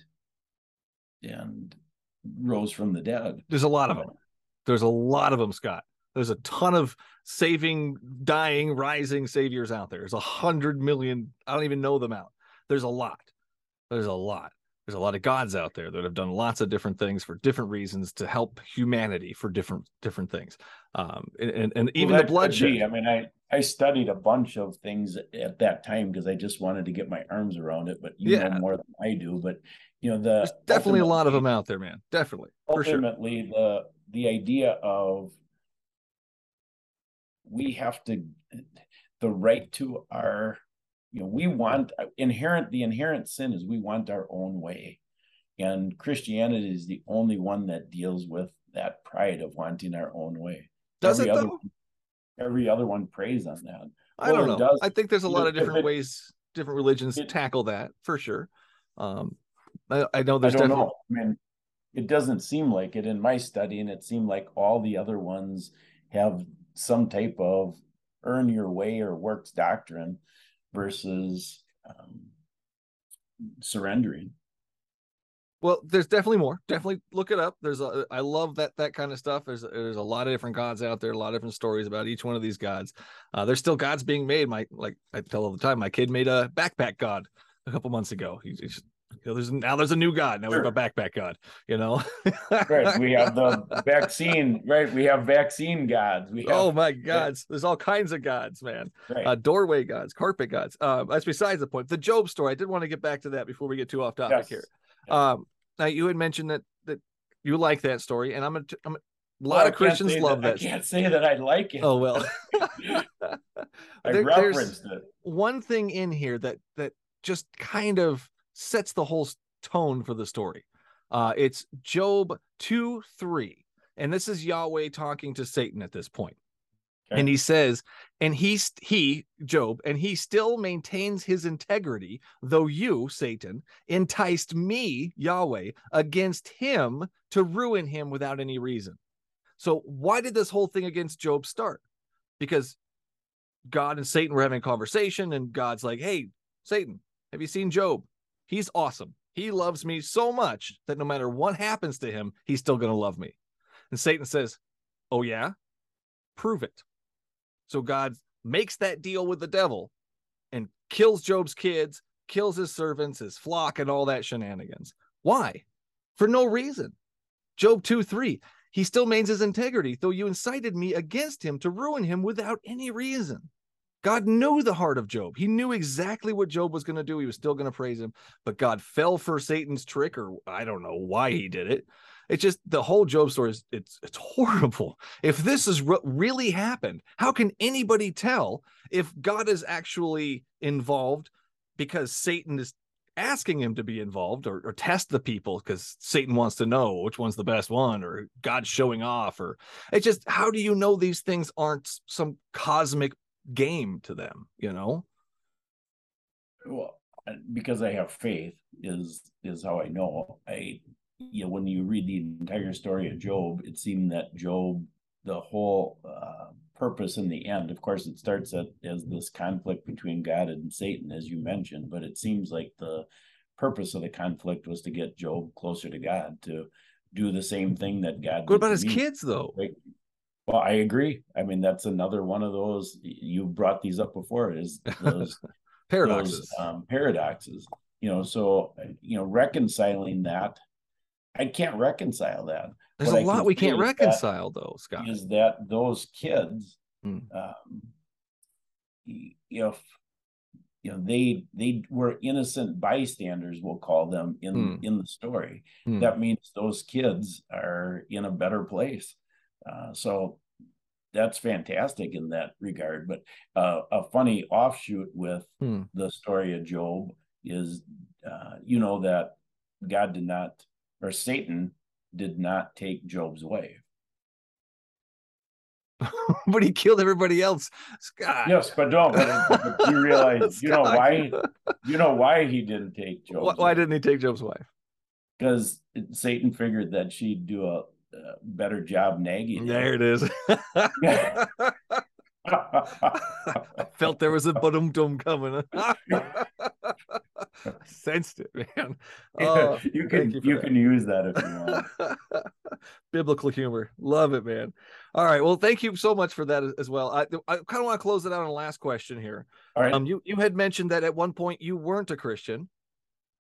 and rose from the dead. There's a lot of them. There's a lot of them, Scott. There's a ton of saving, dying, rising saviors out there. There's a hundred million. I don't even know them out. There's a lot. There's a lot. There's a lot of gods out there that have done lots of different things for different reasons to help humanity for different different things. Um, and and, and even Well, the bloodshed. be. I mean, I I studied a bunch of things at that time because I just wanted to get my arms around it. But you Yeah. know more than I do. But you know, the There's definitely a lot of them out there, man. Definitely, for sure. ultimately the the idea of we have to the right to our you know we want inherent the inherent sin is we want our own way and christianity is the only one that deals with that pride of wanting our own way Does every it other though? every other one preys on that I Well, don't know. does. I think there's a lot of different it- ways, different religions it- tackle that for sure. Um, I, I know I there's don't definitely know. I mean, it doesn't seem like it in my study, and it seemed like all the other ones have some type of earn your way or works doctrine versus um, surrendering. Well, there's definitely more. Definitely look it up. There's a I love that that kind of stuff. There's there's a lot of different gods out there, a lot of different stories about each one of these gods. Uh, there's still gods being made. My like I tell all the time, my kid made a backpack god a couple months ago. He, he's you know, there's now there's a new god. Now sure. we have a backpack god. You know, right? We have the [laughs] vaccine. Right? We have vaccine gods. We have, oh my gods! There's all kinds of gods, man. Right. Uh, doorway gods, carpet gods. Uh, that's besides the point. The Job story. I did want to get back to that before we get too off topic yes. here. Um, now you had mentioned that that you like that story, and I'm a, I'm a, a lot well, of Christians love that, that. I can't say that I like it. Oh well, [laughs] [laughs] I there, referenced it. One thing in here that that just kind of sets the whole tone for the story. Uh, it's Job 2 3. And this is Yahweh talking to Satan at this point. Okay. And he says, and he's he, Job, and he still maintains his integrity, though you, Satan, enticed me, Yahweh, against him to ruin him without any reason. So, why did this whole thing against Job start? Because God and Satan were having a conversation, and God's like, Hey, Satan, have you seen Job? He's awesome. He loves me so much that no matter what happens to him, he's still going to love me. And Satan says, Oh, yeah? Prove it. So God makes that deal with the devil and kills Job's kids, kills his servants, his flock, and all that shenanigans. Why? For no reason. Job 2 3. He still maintains his integrity, though you incited me against him to ruin him without any reason. God knew the heart of Job. He knew exactly what Job was going to do. He was still going to praise him, but God fell for Satan's trick, or I don't know why he did it. It's just the whole Job story is it's it's [laughs] horrible. If this is what really happened, how can anybody tell if God is actually involved because Satan is asking him to be involved or, or test the people because Satan wants to know which one's the best one or God's showing off or it's just how do you know these things aren't some cosmic game to them you know? Well because i have faith is is how i know. I you know when you read the entire story of job it seemed that job the whole uh, purpose in the end of course it starts at, as this conflict between god and satan as you mentioned but it seems like the purpose of the conflict was to get job closer to god to do the same thing that god what about his kids though? Right? Well, I agree. I mean, that's another one of those you brought these up before is those [laughs] paradoxes. Those, um, paradoxes. You know, so you know, reconciling that, I can't reconcile that. There's what a lot we can't reconcile, though, Scott. Is that those kids, hmm. um, you know, you know, they they were innocent bystanders, we'll call them in hmm. in the story. Hmm. That means those kids are in a better place uh, so that's fantastic in that regard. But uh, a funny offshoot with hmm. the story of Job is, uh, you know, that God did not, or Satan did not take Job's wife. [laughs] but he killed everybody else. Scott. Yes, but don't. But, but you realize, [laughs] you know why? You know why he didn't take Job's. Why, why didn't he take Job's wife? Because Satan figured that she'd do a better job nagging. There it is. [laughs] I felt there was a bottom dum coming. [laughs] Sensed it, man. Oh, you can you, you can use that if you want. [laughs] Biblical humor, love it, man. All right, well, thank you so much for that as well. I, I kind of want to close it out on a last question here. All right. Um, you you had mentioned that at one point you weren't a Christian,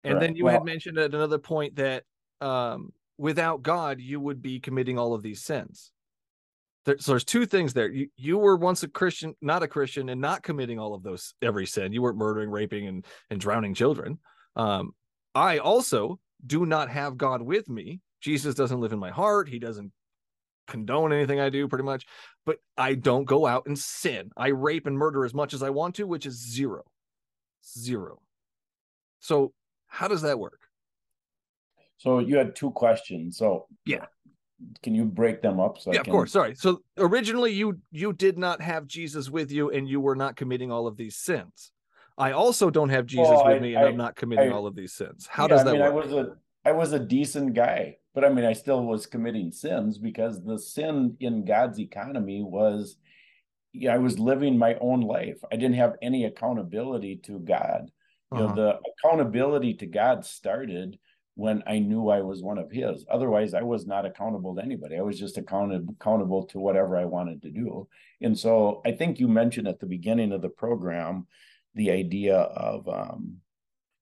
and then you well, had mentioned at another point that um without God, you would be committing all of these sins. There, so there's two things there. You you were once a Christian, not a Christian, and not committing all of those every sin. You weren't murdering, raping, and and drowning children. Um, I also do not have God with me. Jesus doesn't live in my heart. He doesn't condone anything I do, pretty much. But I don't go out and sin. I rape and murder as much as I want to, which is zero, zero. So how does that work? So you had two questions. So yeah, can you break them up? So yeah, of course. Sorry. So originally you you did not have Jesus with you, and you were not committing all of these sins. I also don't have Jesus well, with I, me, and I, am not committing I, all of these sins. How yeah, does that I mean, work? I was a I was a decent guy, but I mean, I still was committing sins because the sin in God's economy was, yeah, I was living my own life. I didn't have any accountability to God. You uh-huh. know, the accountability to God started when I knew I was one of his. Otherwise, I was not accountable to anybody. I was just accounted, accountable to whatever I wanted to do. And so I think you mentioned at the beginning of the program the idea of um,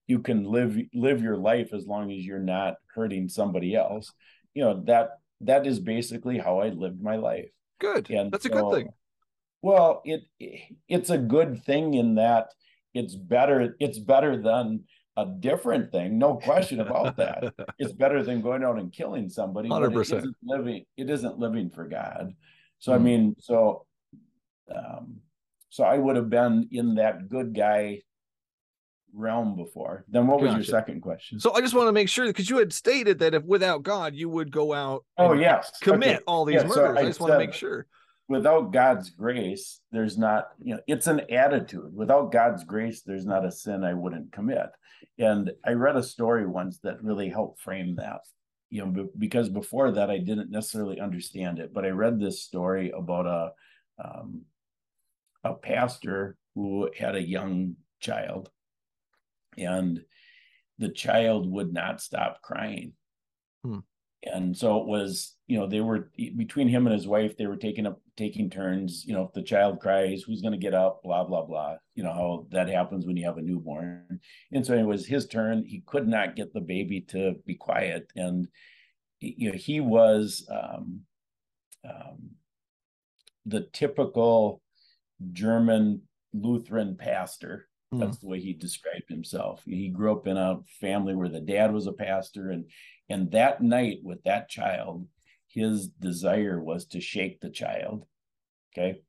you can live live your life as long as you're not hurting somebody else. You know that that is basically how I lived my life. Good. And That's so, a good thing. Well, it it's a good thing in that it's better it's better than a different thing, no question about that. [laughs] it's better than going out and killing somebody. Hundred percent. Living, it isn't living for God. So mm. I mean, so, um, so I would have been in that good guy realm before. Then what was gotcha. your second question? So I just want to make sure because you had stated that if without God you would go out. Oh yes, commit okay. all these yeah, murders. So I, I, just want to make sure. Without God's grace, there's not. You know, it's an attitude. Without God's grace, there's not a sin I wouldn't commit. And I read a story once that really helped frame that. You know, because before that I didn't necessarily understand it, but I read this story about a um, a pastor who had a young child and the child would not stop crying. Hmm. And so it was, you know, they were between him and his wife, they were taking up taking turns, you know, if the child cries, who's going to get up, blah, blah, blah. You know, how that happens when you have a newborn. And so it was his turn. He could not get the baby to be quiet. And, you know, he was um, um, the typical German Lutheran pastor Hmm. That's the way he described himself. He grew up in a family where the dad was a pastor, and and that night with that child, his desire was to shake the child. Okay.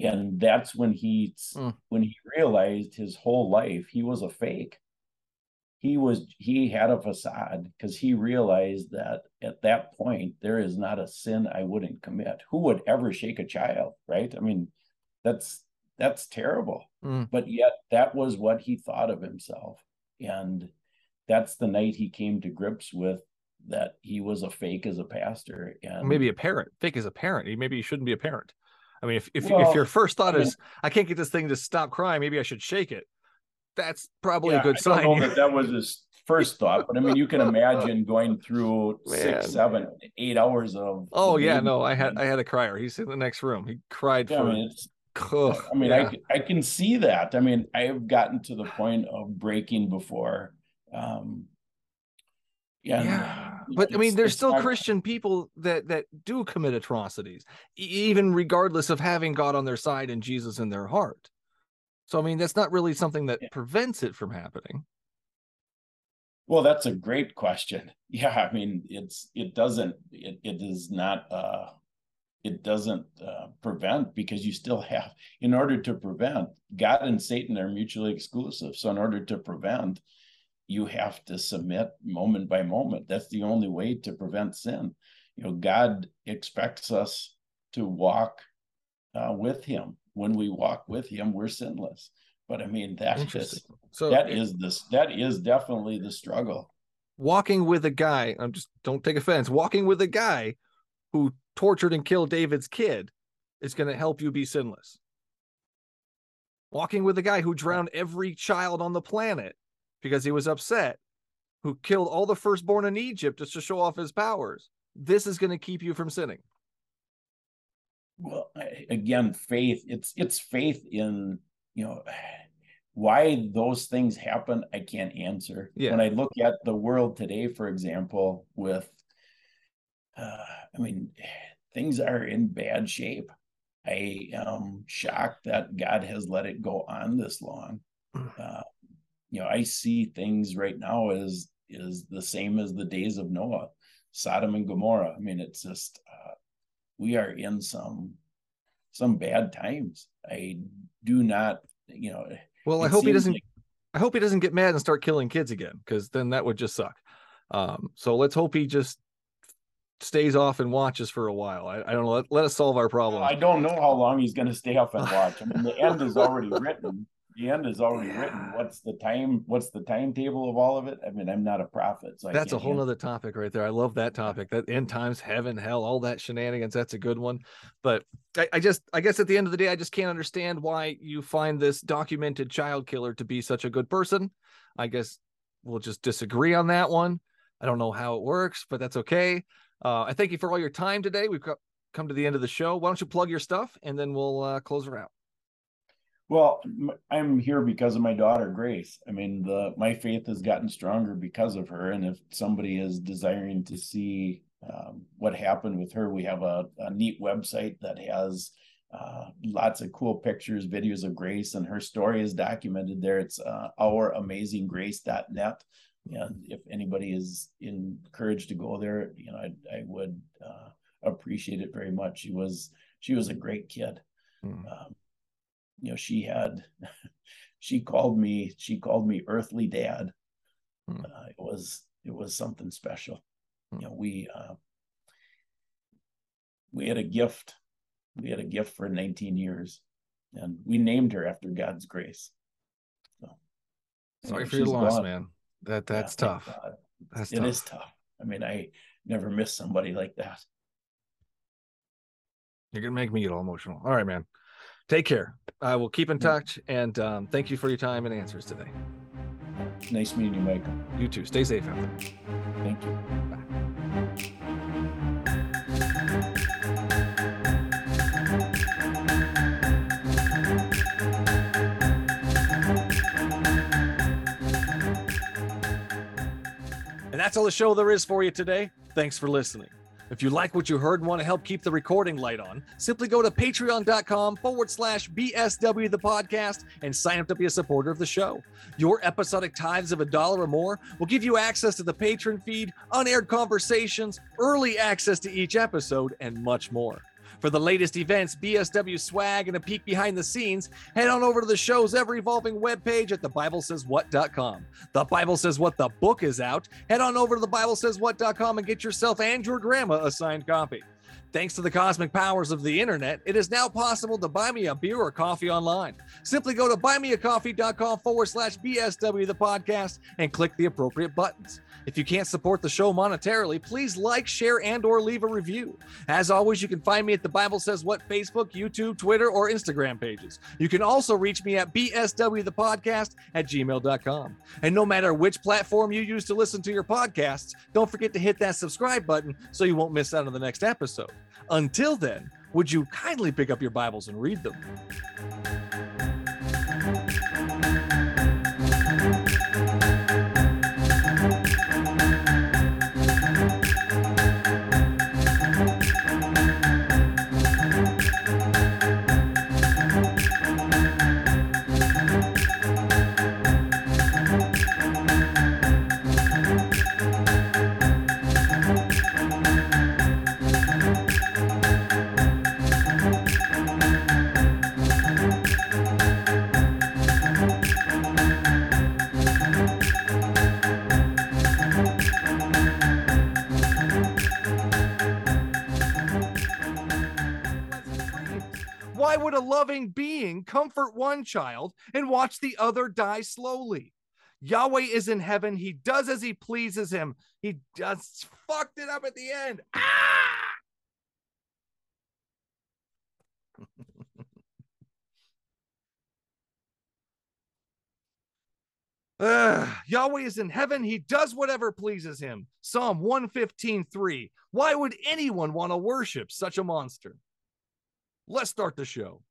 And that's when he mm. when he realized his whole life he was a fake. He was he had a facade because he realized that at that point there is not a sin I wouldn't commit. Who would ever shake a child, right? I mean, that's that's terrible. Mm. But yet that was what he thought of himself. And that's the night he came to grips with that he was a fake as a pastor and maybe a parent fake as a parent maybe he shouldn't be a parent i mean if if, well, if your first thought I mean, is i can't get this thing to stop crying maybe i should shake it that's probably yeah, a good I sign that, that was his first thought but i mean you can imagine going through [laughs] Man. six seven eight hours of oh yeah no i had i had a crier he's in the next room he cried yeah, for I mean, Ugh, I mean, yeah. I I can see that. I mean, I have gotten to the point of breaking before. Um, yeah, yeah. but I mean, there's still not... Christian people that that do commit atrocities, even regardless of having God on their side and Jesus in their heart. So I mean, that's not really something that yeah. prevents it from happening. Well, that's a great question. [laughs] Yeah, I mean, it's it doesn't it it is not uh it doesn't uh, prevent because you still have in order to prevent god and satan are mutually exclusive. So in order to prevent you have to submit moment by moment. That's the only way to prevent sin. You know god expects us to walk uh, with him. When we walk with him we're sinless. But i mean that is so that is this that is definitely the struggle. Walking with a guy i'm just don't take offense. Walking with a guy who tortured and killed David's kid is going to help you be sinless. Walking with a guy who drowned every child on the planet because he was upset, who killed all the firstborn in Egypt just to show off his powers. This is going to keep you from sinning. Well, again, faith, it's it's faith in, you know, why those things happen, I can't answer. Yeah. When I look at the world today, for example, with uh, I mean, things are in bad shape. I am shocked that God has let it go on this long. Mm. Uh, you know, I see things right now as is the same as the days of Noah, Sodom and Gomorrah. I mean, it's just uh, we are in some some bad times. I do not, you know. Well, I hope he doesn't. Like, I hope he doesn't get mad and start killing kids again, because then that would just suck. Um, so let's hope he just stays off and watches for a while. I, I don't know. Let, let us solve our problem. I don't know how long he's going to stay off and watch. I mean, the end is already [laughs] written. The end is already yeah. written. What's the time? What's the timetable of all of it? I mean, I'm not a prophet, so that's a whole other topic right there. I love that topic. That end times, heaven, hell, all that shenanigans. That's a good one. But I, I just, I guess, at the end of the day, I just can't understand why you find this documented child killer to be such a good person. I guess we'll just disagree on that one. I don't know how it works, but that's okay. Uh, I thank you for all your time today. We've come to the end of the show. Why don't you plug your stuff and then we'll uh, close her out. Well, I'm here because of my daughter Grace. I mean, the my faith has gotten stronger because of her. And if somebody is desiring to see um, what happened with her, we have a, a neat website that has uh, lots of cool pictures, videos of Grace, and her story is documented there. It's uh, ouramazinggrace.net. And if anybody is encouraged to go there, you know, I, I would uh, appreciate it very much. She was she was a great kid. Hmm. Um, you know, she had [laughs] she called me she called me earthly dad. Hmm. Uh, it was it was something special. Hmm. You know, we uh, we had a gift we had a gift for 19 years and we named her after God's grace. So sorry for your loss, gone. man. That that's yeah, tough. That's it tough. is tough. I mean, I never miss somebody like that. You're gonna make me get all emotional. All right, man. Take care. I will keep in touch and um, thank you for your time and answers today. Nice meeting you, Mike. You too. Stay safe out there. Thank you. That's all the show there is for you today. Thanks for listening. If you like what you heard and want to help keep the recording light on, simply go to patreon.com forward slash BSW the podcast and sign up to be a supporter of the show. Your episodic tithes of a dollar or more will give you access to the patron feed, unaired conversations, early access to each episode, and much more. For the latest events, BSW swag, and a peek behind the scenes, head on over to the show's ever evolving webpage at thebiblesayswhat.com. The Bible Says What the book is out. Head on over to thebiblesayswhat.com and get yourself and your grandma a signed copy. Thanks to the cosmic powers of the internet, it is now possible to buy me a beer or coffee online. Simply go to buymeacoffee.com forward slash BSW the podcast and click the appropriate buttons. If you can't support the show monetarily, please like, share, and or leave a review. As always, you can find me at the Bible Says What Facebook, YouTube, Twitter, or Instagram pages. You can also reach me at bswthepodcast at gmail.com. And no matter which platform you use to listen to your podcasts, don't forget to hit that subscribe button so you won't miss out on the next episode. Until then, would you kindly pick up your Bibles and read them? Loving being comfort one child and watch the other die slowly? Yahweh is in heaven. He does as he pleases him. He just fucked it up at the end. Ah! Yahweh is in heaven. He does whatever pleases him. Psalm 115 3. Why would anyone want to worship such a monster? Let's start the show.